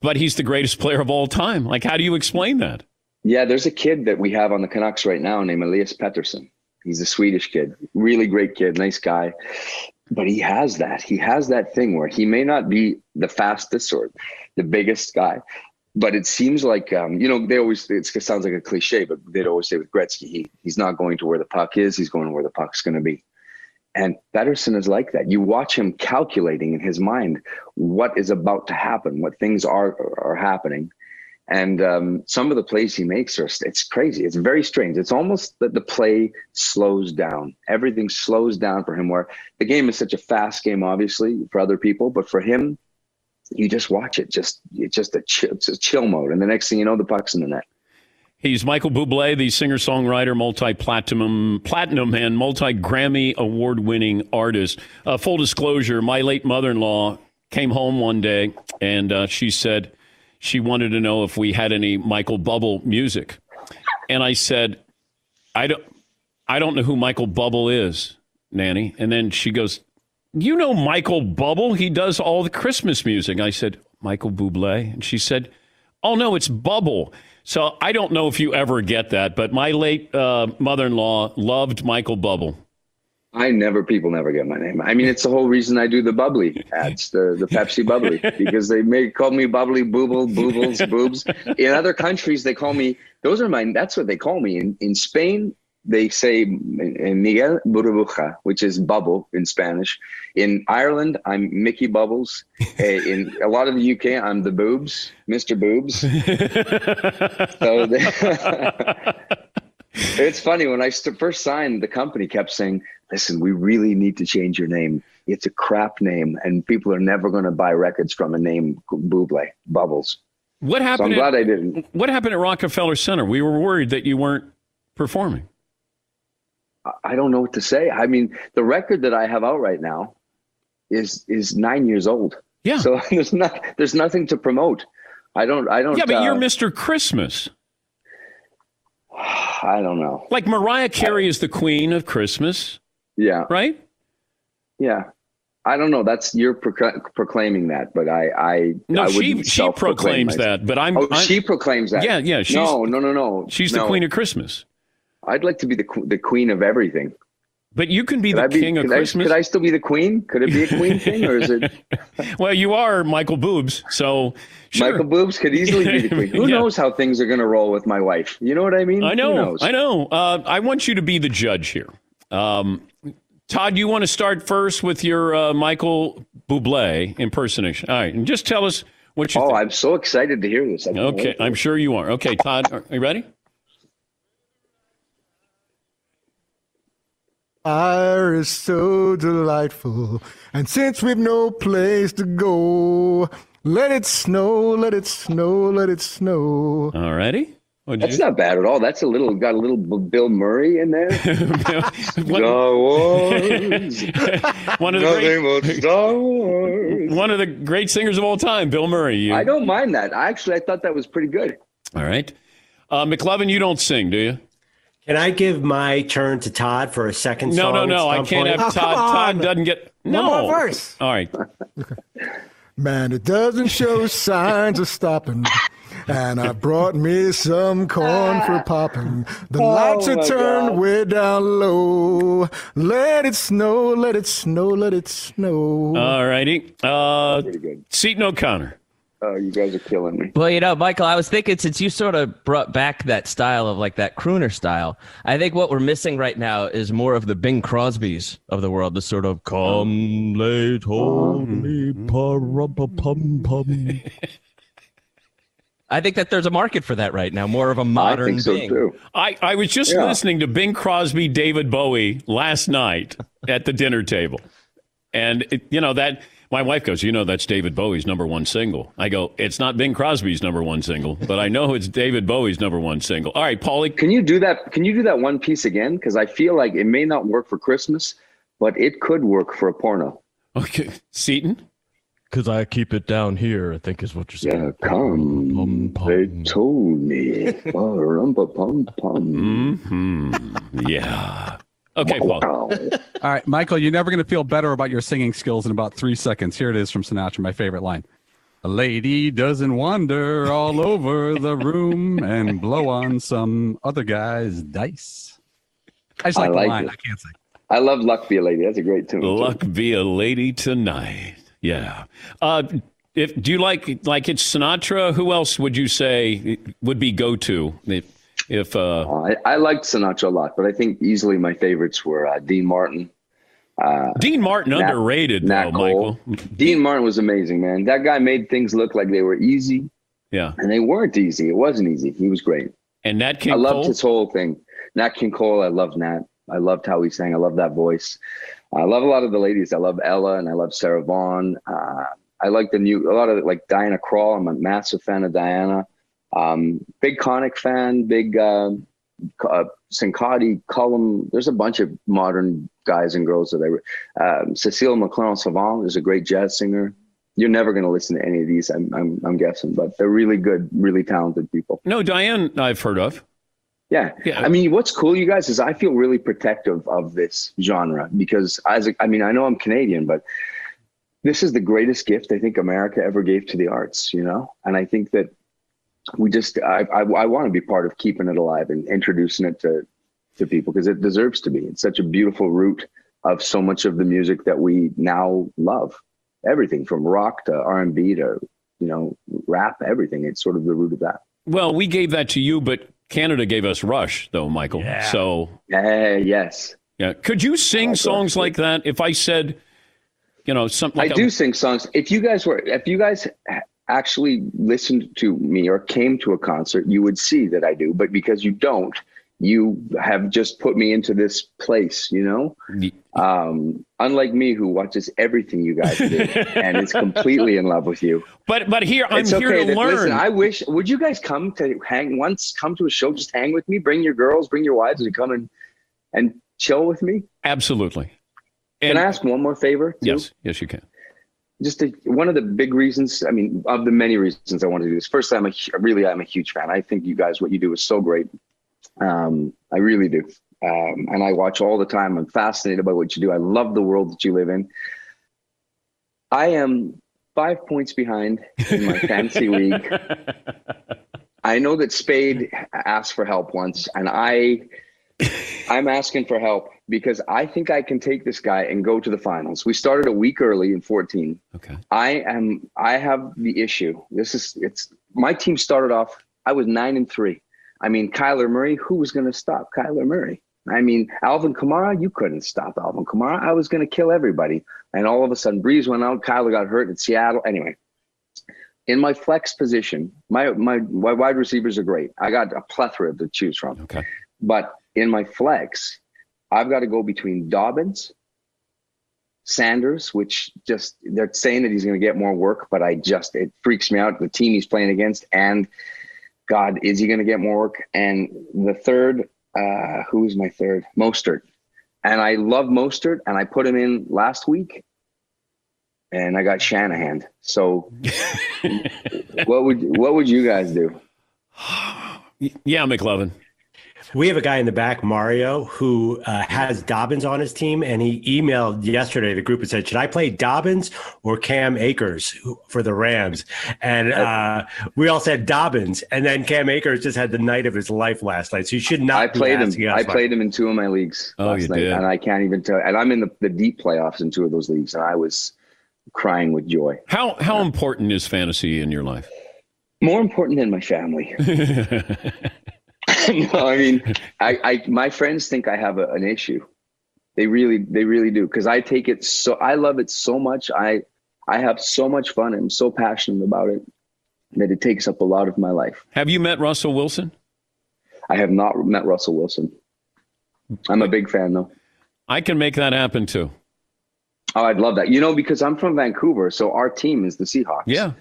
But he's the greatest player of all time. Like, how do you explain that? Yeah, there's a kid that we have on the Canucks right now named Elias Pettersson. He's a Swedish kid, really great kid, nice guy. But he has that. He has that thing where he may not be the fastest or the biggest guy, but it seems like um, you know they always it sounds like a cliche, but they'd always say with Gretzky, he he's not going to where the puck is, he's going where the puck's going to be. And Pettersson is like that. You watch him calculating in his mind what is about to happen, what things are are happening, and um, some of the plays he makes are it's crazy. It's very strange. It's almost that the play slows down. Everything slows down for him. Where the game is such a fast game, obviously for other people, but for him, you just watch it. Just it's just a chill, it's a chill mode, and the next thing you know, the puck's in the net. He's Michael Bublé, the singer-songwriter, multi-platinum, platinum, and multi-Grammy award-winning artist. Uh, full disclosure: my late mother-in-law came home one day, and uh, she said she wanted to know if we had any Michael Bubble music, and I said, "I don't, I don't know who Michael Bubble is, Nanny." And then she goes, you know Michael Bubble. He does all the Christmas music. I said, Michael Bublé. And she said, Oh, no, it's Bubble. So I don't know if you ever get that, but my late uh, mother in law loved Michael Bubble. I never, people never get my name. I mean, it's the whole reason I do the bubbly ads, the, the Pepsi bubbly, <laughs> because they may call me bubbly, booble, boobles, boobs. In other countries, they call me, those are my, that's what they call me. In, in Spain, they say Miguel Burbuja, which is bubble in Spanish. In Ireland, I'm Mickey Bubbles. Eh, in a lot of the UK, I'm the Boobs, Mr. Boobs. so they, <laughs> it's funny when I first signed, the company kept saying, "Listen, we really need to change your name. It's a crap name, and people are never going to buy records from a name Buble Bubbles." What happened? So I'm glad I didn't. What happened at Rockefeller Center? We were worried that you weren't performing. I don't know what to say. I mean, the record that I have out right now is is nine years old. Yeah. So <laughs> there's not there's nothing to promote. I don't I don't. Yeah, but uh, you're Mr. Christmas. <sighs> I don't know. Like Mariah Carey is the queen of Christmas. Yeah. Right? Yeah. I don't know. That's you're proc- proclaiming that, but I, I No, I she she proclaims myself. that, but I'm, Oh, I'm- she proclaims that. Yeah, yeah. She's, no, no, no, no. She's the queen of Christmas. I'd like to be the the queen of everything. But you can be Could the I be, king of could I- Christmas. could I still be the queen? Could it be a queen <laughs> thing, or is it well, you are Michael Boobs, so sure. Michael Boobs could easily be the queen? <laughs> Who Yeah. knows how things are going to roll with my wife? You know what I mean? I know. I know. Uh, I want you to be the judge here. Um, Todd, you want to start first with your uh, Michael Bublé impersonation? All right, and just tell us what you. Oh, think. I'm so excited to hear this. I can't Okay, wait for I'm sure you are. Okay, Todd, are you ready? Fire is so delightful, and since we've no place to go, let it snow, let it snow, let it snow. All righty. What'd That's you- not bad at all. That's a little got a little Bill Murray in there. <laughs> What- Star Wars. <laughs> one of the great, Star <laughs> Wars. one of the great singers of all time, Bill Murray. You- I don't mind that. Actually, I thought that was pretty good. All right, uh, McLovin, you don't sing, do you? Can I give my turn to Todd for a second No, song? no, no. I can't point? have Todd. Todd doesn't get no more verse. All right. Man, it doesn't show signs of stopping. And I brought me some corn for popping. The Oh, lights are my turned God. way down low. Let it snow, let it snow, let it snow. All righty. Uh, Pretty. Seton O'Connor. Oh, you guys are killing me. Well, you know, Michael, I was thinking since you sort of brought back that style of like that crooner style, I think what we're missing right now is more of the Bing Crosbys of the world, the sort of come late hold me pum pum. <laughs> I think that there's a market for that right now, more of a modern I think so Bing. too. I, I was just Yeah. listening to Bing Crosby, David Bowie last night <laughs> at the dinner table. And, it, you know, that my wife goes, You know, that's David Bowie's number one single. I go, It's not Bing Crosby's number one single, but I know it's David Bowie's number one single. All right, Paulie. Can you do that? Can you do that one piece again? Because I feel like it may not work for Christmas, but it could work for a porno. Okay. Seton? Because I keep it down here, I think is what you're saying. Yeah, come. They told me. Pum pum. hmm Yeah. Okay, Paul. All right, Michael, you're never going to feel better about your singing skills in about three seconds. Here it is from Sinatra, my favorite line. A lady doesn't wander all <laughs> over the room and blow on some other guy's dice. I just I like, like the line. it. I can't sing. I love Luck Be a Lady. That's a great tune. too. Luck be a lady tonight. Yeah. Uh, if do you like like it's Sinatra? Who else would you say would be go to if if uh, I, I liked Sinatra a lot, but I think easily my favorites were uh, Dean Martin. Uh, Dean Martin Nat- underrated Nat though, Michael? Dean Martin was amazing, man. That guy made things look like they were easy, Yeah. and they weren't easy. It wasn't easy. He was great. And Nat King I loved Cole. his whole thing. Nat King Cole, I loved Nat. I loved how he sang. I loved that voice. I love a lot of the ladies. I love Ella and I love Sarah Vaughan. Uh, I like the new, a lot of like Diana Krall. I'm a massive fan of Diana. Um, big Connick fan, big uh, uh, Sincati, Cullum. There's a bunch of modern guys and girls that I. Um, Cecile McLorin Salvant is a great jazz singer. You're never going to listen to any of these, I'm, I'm, I'm guessing, but they're really good, really talented people. No, Diane, I've heard of. Yeah. I mean, what's cool, you guys, is I feel really protective of this genre because as a, I mean, I know I'm Canadian, but this is the greatest gift I think America ever gave to the arts, you know? And I think that we just, I, I, I want to be part of keeping it alive and introducing it to, to people because it deserves to be. It's such a beautiful root of so much of the music that we now love. Everything from rock to R&B to, you know, rap, everything. It's sort of the root of that. Well, we gave that to you, but Canada gave us Rush, though, Michael. Yeah. So, yeah, yes. Yeah. Could you sing songs like that? If I said, you know, something like I do sing songs. If you guys were, if you guys actually listened to me or came to a concert, you would see that I do. But because you don't, you have just put me into this place, you know? Um, unlike me, who watches everything you guys do <laughs> and is completely in love with you. But but here I'm It's here okay to that- learn. Listen, I wish. Would you guys come to hang once? Come to a show, just hang with me. Bring your girls, bring your wives, and come and and chill with me. Absolutely. Can I ask one more favor? too? Yes, yes, you can. just a, one of the big reasons. I mean, of the many reasons I want to do this. First, I'm a really I'm a huge fan. I think you guys, what you do is so great. Um, I really do. Um, and I watch all the time. I'm fascinated by what you do. I love the world that you live in. I am five points behind in my <laughs> fantasy league. I know that Spade asked for help once, and I I'm asking for help because I think I can take this guy and go to the finals. We started a week early in 14. Okay. I am I have the issue. This is it's my team started off I was 9 and 3. I mean, Kyler Murray, who was going to stop Kyler Murray? I mean, Alvin Kamara, you couldn't stop Alvin Kamara. I was going to kill everybody. And all of a sudden, Brees went out. Kyler got hurt in Seattle. Anyway, in my flex position, my, my, my wide receivers are great. I got a plethora to choose from. Okay. But in my flex, I've got to go between Dobbins, Sanders, which just they're saying that he's going to get more work, but I just it freaks me out. The team he's playing against, and God, is he going to get more work? And the third, uh, who's my third? Mostert. And I love Mostert, and I put him in last week, and I got Shanahan. So, <laughs> what would what would you guys do? Yeah, McLovin. We have a guy in the back, Mario, who uh, has Dobbins on his team, and he emailed yesterday the group and said, "Should I play Dobbins or Cam Akers for the Rams?" And uh, we all said Dobbins, and then Cam Akers just had the night of his life last night. So you should not. I played him. asking us I about- played him in two of my leagues Oh, last you night, did? and I can't even tell. And I'm in the, the deep playoffs in two of those leagues, and I was crying with joy. How how important is fantasy in your life? More important than my family. <laughs> <laughs> no, I mean, I, I my friends think I have a, an issue. They really, they really do, because I take it so. I love it so much. I I have so much fun. and I'm so passionate about it that it takes up a lot of my life. Have you met Russell Wilson? I have not met Russell Wilson. I'm a big fan, though. I can make that happen too. Oh, I'd love that. You know, because I'm from Vancouver, so our team is the Seahawks. Yeah.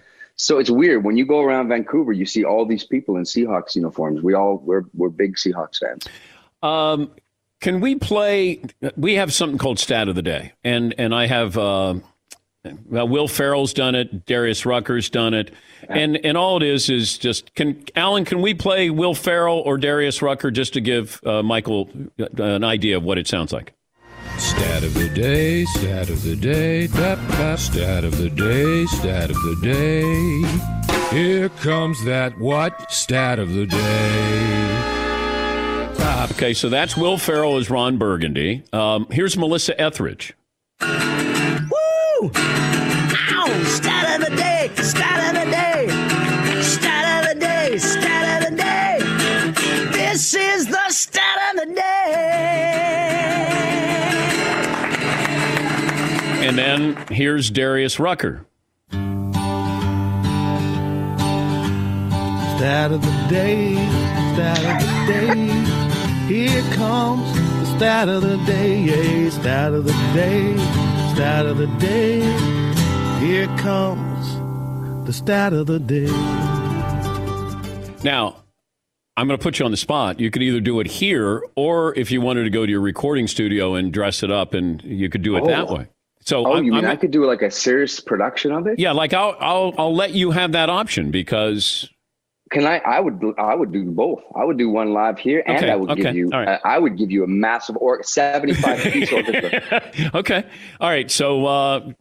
So it's weird when you go around Vancouver, you see all these people in Seahawks uniforms. We all we're we're big Seahawks fans. Um, can we play? We have something called Stat of the Day, and and I have. Uh, well, Will Ferrell's done it. Darius Rucker's done it, and and all it is is just can Alan? Can we play Will Ferrell or Darius Rucker just to give uh, Michael an idea of what it sounds like? Stat of the day, stat of the day, tap, tap, stat of the day, stat of the day. Here comes that what? Stat of the day. Okay, so that's Will Ferrell as Ron Burgundy. Um, here's Melissa Etheridge. Woo! Ow! And then here's Darius Rucker. Stat of the day, stat of the day. Here comes the stat of the day, yeah, stat of the day, stat of the day. Here comes the stat of the day. Now, I'm going to put you on the spot. You could either do it here, or if you wanted to go to your recording studio and dress it up, and you could do it Oh. that way. So, oh, I'm, you mean I'm- I could do like a serious production of it? yeah, like I'll, I'll, I'll let you have that option because Can I? I would. I would do both. I would do one live here, and Okay, I would okay, give you. right. uh, I would give you a massive or seventy-five <laughs> piece orchestra. okay, all right. So uh,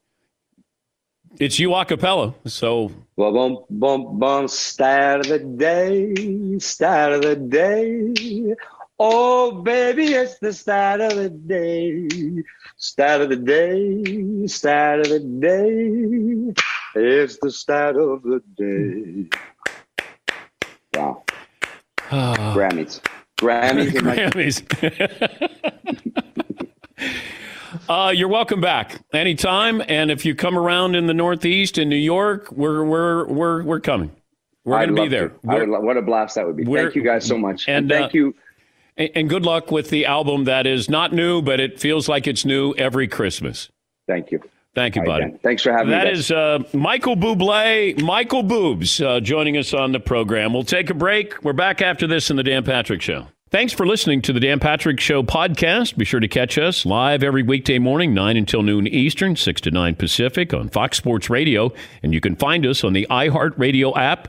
it's you a cappella. So Well, boom, boom, boom. start of the day, start of the day. Oh, baby, it's the start of the day. Start of the day, Start of the day. It's the start of the day. Wow. Grammys. Grammys. my- Grammys. <laughs> uh, you're welcome back anytime. And if you come around in the Northeast in New York, we're we're we're we're coming. We're going to be there. to. I would, lo- what a blast that would be. Thank you guys so much. and, And, thank uh, you. And, good luck with the album that is not new, but it feels like it's new every Christmas. Thank you. Thank you, buddy. Thanks for having That me. guys. is uh, Michael Bublé, Michael Boobs, uh, joining us on the program. We'll take a break. We're back after this in the Dan Patrick Show. Thanks for listening to the Dan Patrick Show podcast. Be sure to catch us live every weekday morning, 9 until noon Eastern, 6 to 9 Pacific on Fox Sports Radio. And you can find us on the iHeartRadio app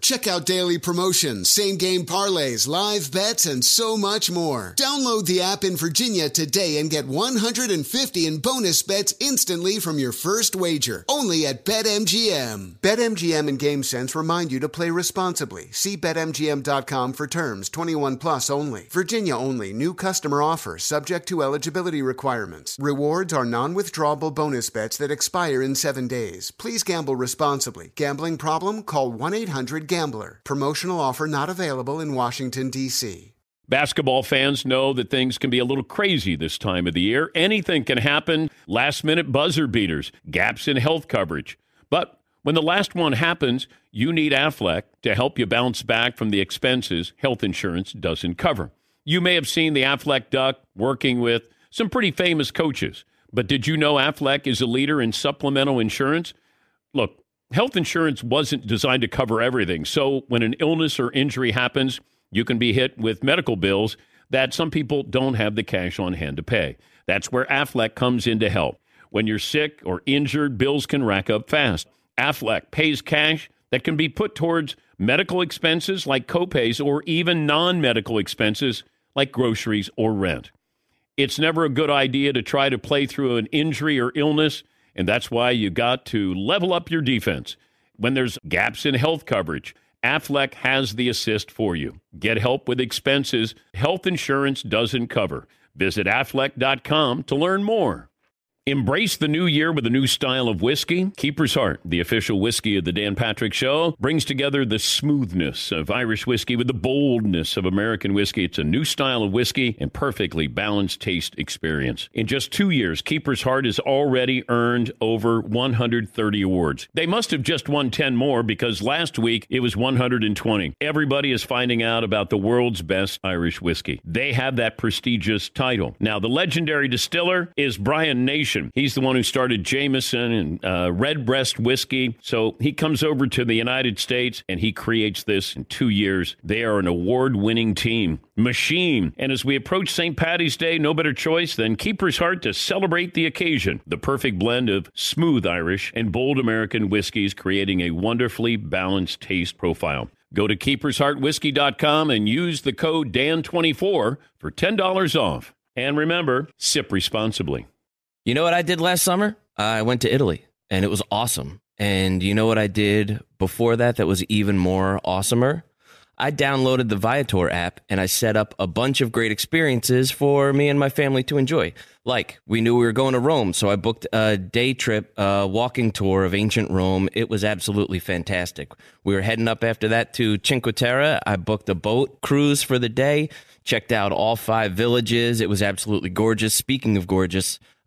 Check out daily promotions, same game parlays, live bets, and so much more. Download the app in Virginia today and get 150 in bonus bets instantly from your first wager. Only at BetMGM. BetMGM and GameSense remind you to play responsibly. See BetMGM.com for terms 21 plus only. Virginia only. New customer offer subject to eligibility requirements. Rewards are non withdrawable bonus bets that expire in seven days. Please gamble responsibly. Gambling problem? Call 1 800 Gambler. Promotional offer not available in Washington, D.C. Basketball fans know that things can be a little crazy this time of the year. Anything can happen. Last minute buzzer beaters, gaps in health coverage. But when the last one happens, you need Aflac to help you bounce back from the expenses health insurance doesn't cover. You may have seen the Aflac Duck working with some pretty famous coaches, but did you know Aflac is a leader in supplemental insurance? Look, health insurance wasn't designed to cover everything. So when an illness or injury happens, you can be hit with medical bills that some people don't have the cash on hand to pay. That's where Aflac comes in to help. When you're sick or injured, bills can rack up fast. Aflac pays cash that can be put towards medical expenses like copays or even non medical expenses like groceries or rent. It's never a good idea to try to play through an injury or illness, and that's why you got to level up your defense. When there's gaps in health coverage, Aflac has the assist for you. Get help with expenses health insurance doesn't cover. Visit aflac.com to learn more. Embrace the new year with a new style of whiskey. Keeper's Heart, the official whiskey of the Dan Patrick Show, brings together the smoothness of Irish whiskey with the boldness of American whiskey. It's a new style of whiskey and perfectly balanced taste experience. In just two years, Keeper's Heart has already earned over 130 awards. They must have just won 10 more because last week it was 120. Everybody is finding out about the world's best Irish whiskey. They have that prestigious title. Now, the legendary distiller is Brian Nation. He's the one who started Jameson and uh, Redbreast whiskey. So he comes over to the United States and he creates this in two years. They are an award winning team, machine. And as we approach St. Patty's Day, no better choice than Keeper's Heart to celebrate the occasion. The perfect blend of smooth Irish and bold American whiskeys, creating a wonderfully balanced taste profile. Go to keepersheartwhiskey.com and use the code DAN24 for $10 off. And remember, sip responsibly. You know what I did last summer? I went to Italy and it was awesome. And you know what I did before that that was even more awesomer? I downloaded the Viator app and I set up a bunch of great experiences for me and my family to enjoy. Like, we knew we were going to Rome, so I booked a day trip, a walking tour of ancient Rome. It was absolutely fantastic. We were heading up after that to Cinque Terre. I booked a boat cruise for the day, checked out all five villages. It was absolutely gorgeous. Speaking of gorgeous,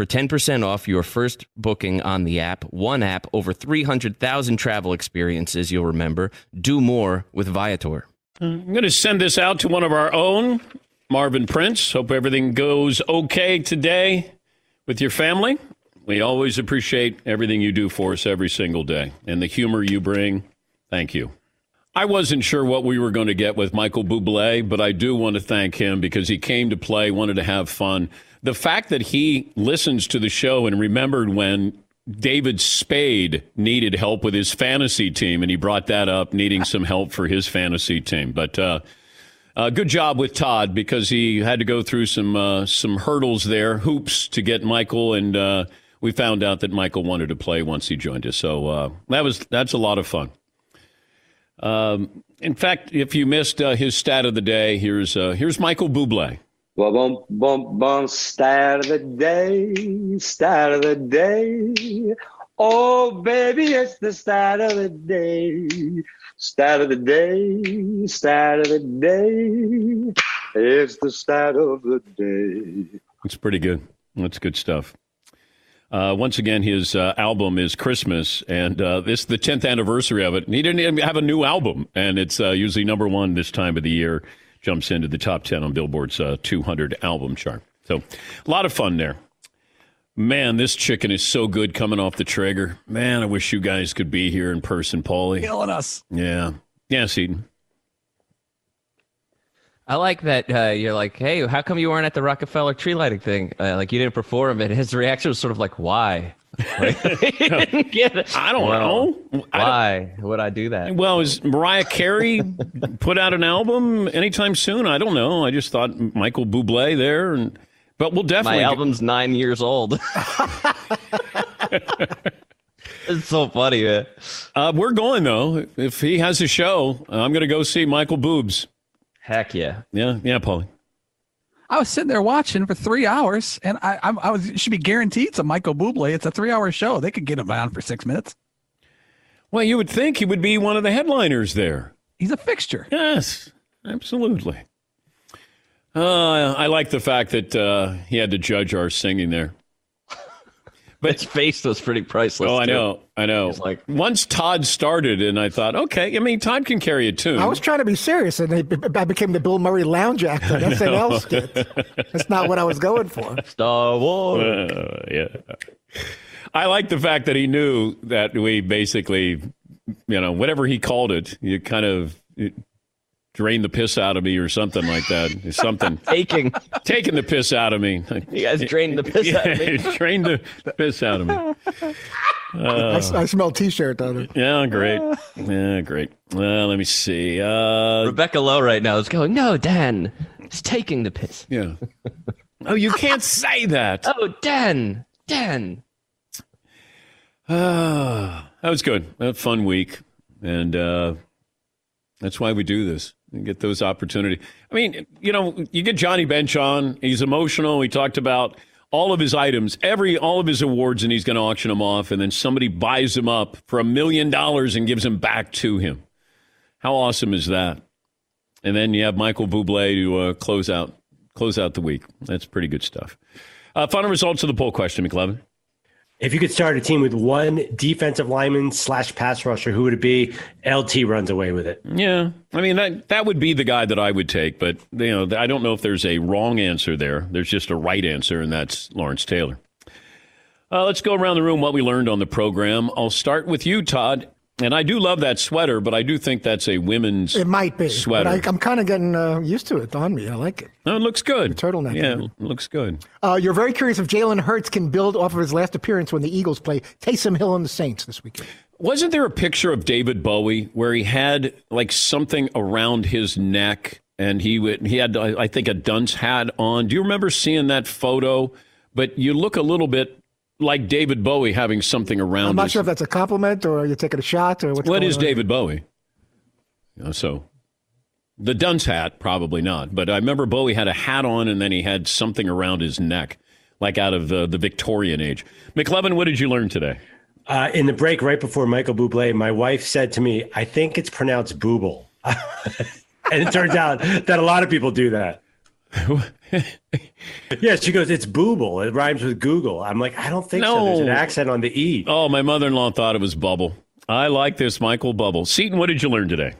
for 10% off your first booking on the app. One app, over 300,000 travel experiences you'll remember. Do more with Viator. Uh, I'm going to send this out to one of our own, Marvin Prince. Hope everything goes okay today with your family. We always appreciate everything you do for us every single day and the humor you bring. Thank you. I wasn't sure what we were going to get with Michael Bublé, but I do want to thank him because he came to play, wanted to have fun. The fact that he listens to the show and remembered when David Spade needed help with his fantasy team, and he brought that up, needing some help for his fantasy team. But uh, uh, good job with Todd because he had to go through some uh, some hurdles there, hoops to get Michael, and uh, we found out that Michael wanted to play once he joined us. So uh, that was that's a lot of fun. Um, in fact, if you missed uh, his stat of the day, here's here's Michael Bublé. Bum, bum, bum, bum, stat of the day, stat of the day. Oh, baby, it's the start of the day. start of the day, start of the day. It's the start of the day. It's pretty good. That's good stuff. Uh, once again, his uh, album is Christmas, and uh, this is the 10th anniversary of it. And he didn't even have a new album, and it's uh, usually number one this time of the year. Jumps into the top 10 on Billboard's uh, 200 album chart. So, a lot of fun there. Man, this chicken is so good coming off the trigger. Man, I wish you guys could be here in person, Paulie. Killing us. Yeah. Yeah, Seton. I like that uh, you're like, hey, how come you weren't at the Rockefeller tree lighting thing? Uh, like you didn't perform, and his reaction was sort of like, why? Like, <laughs> <laughs> didn't get. I don't Well, know. Why would I do that? Well, is Mariah Carey put out an album anytime soon? I don't know. I just thought Michael Bublé there, and but we'll definitely. My album's nine years old. <laughs> it's so funny, man. Uh, we're going though. If he has a show, I'm going to go see Michael Boobs. Heck yeah. Yeah, yeah, Paulie. I was sitting there watching for three hours, and I, I, I was should be guaranteed some Michael Bublé. It's a three-hour show. They could get him on for six minutes. Well, you would think he would be one of the headliners there. He's a fixture. Yes, absolutely. Uh, I like the fact that uh, he had to judge our singing there. But <laughs> his face was pretty priceless. Oh, I too. know, I know. He's like- Once Todd started, and I thought, okay, I mean, Todd can carry a tune. I was trying to be serious, and they, I became the Bill Murray lounge actor. <laughs> I know. SNL skit. That's not what I was going for. <laughs> Star Wars. Uh, yeah. I like the fact that he knew that we basically, you know, whatever he called it, you kind of it drained the piss out of me or something like that. Something <laughs> taking taking the piss out of me. You guys drained the piss out of me. Yeah, <laughs> drained the piss out of me. I, Uh, s- I smell T-shirt on it. yeah, great. Yeah, great. Well, let me see. Uh, Rebecca Lowe right now is going, no, Dan, he's taking the piss. Yeah. Oh, you can't say that. Oh, Dan, Dan. Ah, that was good. A fun week, and uh, that's why we do this. You get those opportunities. I mean, you know, you get Johnny Bench on. He's emotional. He talked about all of his items, every all of his awards, and he's going to auction them off. And then somebody buys them up for a million dollars and gives them back to him. How awesome is that? And then you have Michael Bublé to uh, close out close out the week. That's pretty good stuff. Uh, final results of the poll question, McLovin. If you could start a team with one defensive lineman slash pass rusher, who would it be? LT runs away with it. Yeah, I mean that that would be the guy that I would take, but you know I don't know if there's a wrong answer there. There's just a right answer, and that's Lawrence Taylor. Uh, let's go around the room what we learned on the program. I'll start with you, Todd. And I do love that sweater, but I do think that's a women's It might be. sweater. But I, I'm kind of getting uh, used to it on me. I like it. no, it looks good. turtleneck. Yeah, it looks good. Uh, you're very curious if Jalen Hurts can build off of his last appearance when the Eagles play Taysom Hill and the Saints this weekend. Wasn't there a picture of David Bowie where he had like something around his neck and he would he had I think a dunce hat on? Do you remember seeing that photo? But you look a little bit like David Bowie having something around. I'm not his, sure if that's a compliment or you're taking a shot or what's What going is on. David Bowie? Uh, so the dunce hat probably not, but I remember Bowie had a hat on and then he had something around his neck, like out of the, the Victorian age. McLovin, what did you learn today? Uh, in the break right before Michael Bublé, my wife said to me, I think it's pronounced Booble. <laughs> and it turns out that a lot of people do that. <laughs> <laughs> yeah, she goes, it's Booble. It rhymes with Google. I'm like, I don't think so. There's an accent on the E. Oh, my mother-in-law thought it was Bubble. I like this Michael Bubble. Seton, what did you learn today?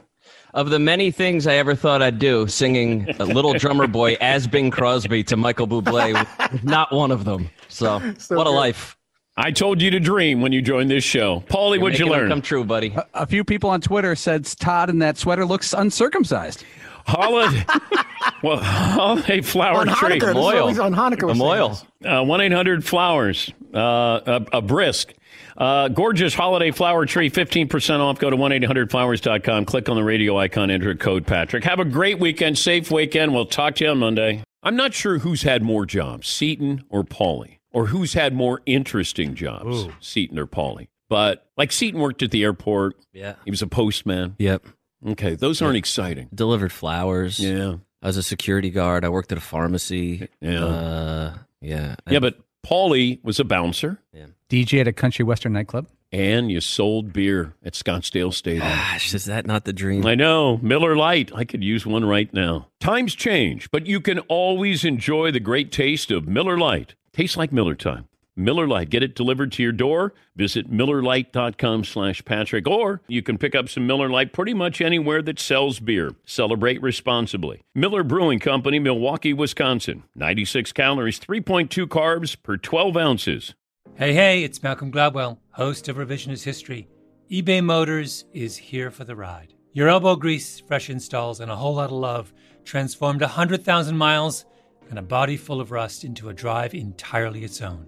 Of the many things I ever thought I'd do, singing a Little Drummer Boy as Bing Crosby to Michael Bublé was not one of them. So, So what a good. life. I told you to dream when you joined this show. Paulie, You're what'd you learn? Come true, buddy. A, a few people on Twitter said Todd in that sweater looks uncircumcised. Holiday, <laughs> well, holiday flower On tree. Hanukkah, this is what Mohel. he's on Hanukkah. was Mohel. saying. Uh, 1 800 Flowers, uh, a, a brisk. Uh, gorgeous holiday flower tree, 15% off. Go to 1 800flowers.com. Click on the radio icon, enter code Patrick. Have a great weekend, safe weekend. We'll talk to you on Monday. I'm not sure who's had more jobs, Seton or Paulie, or who's had more interesting jobs, Seton or Paulie. But like Seton worked at the airport. Yeah. He was a postman. Yep. Okay, those aren't exciting. Delivered flowers. Yeah. I was a security guard. I worked at a pharmacy. Yeah. Uh, yeah. Yeah, but Paulie was a bouncer. DJ at a country western nightclub. And you sold beer at Scottsdale Stadium. Gosh, is that not the dream? I know. Miller Lite. I could use one right now. Times change, but you can always enjoy the great taste of Miller Lite. Tastes like Miller time. Miller Lite. Get it delivered to your door. Visit MillerLite.com slash Patrick. Or you can pick up some Miller Lite pretty much anywhere that sells beer. Celebrate responsibly. Miller Brewing Company, Milwaukee, Wisconsin. 96 calories, 3.2 carbs per 12 ounces. Hey, hey, it's Malcolm Gladwell, host of Revisionist History. eBay Motors is here for the ride. Your elbow grease, fresh installs, and a whole lot of love transformed 100,000 miles and a body full of rust into a drive entirely its own.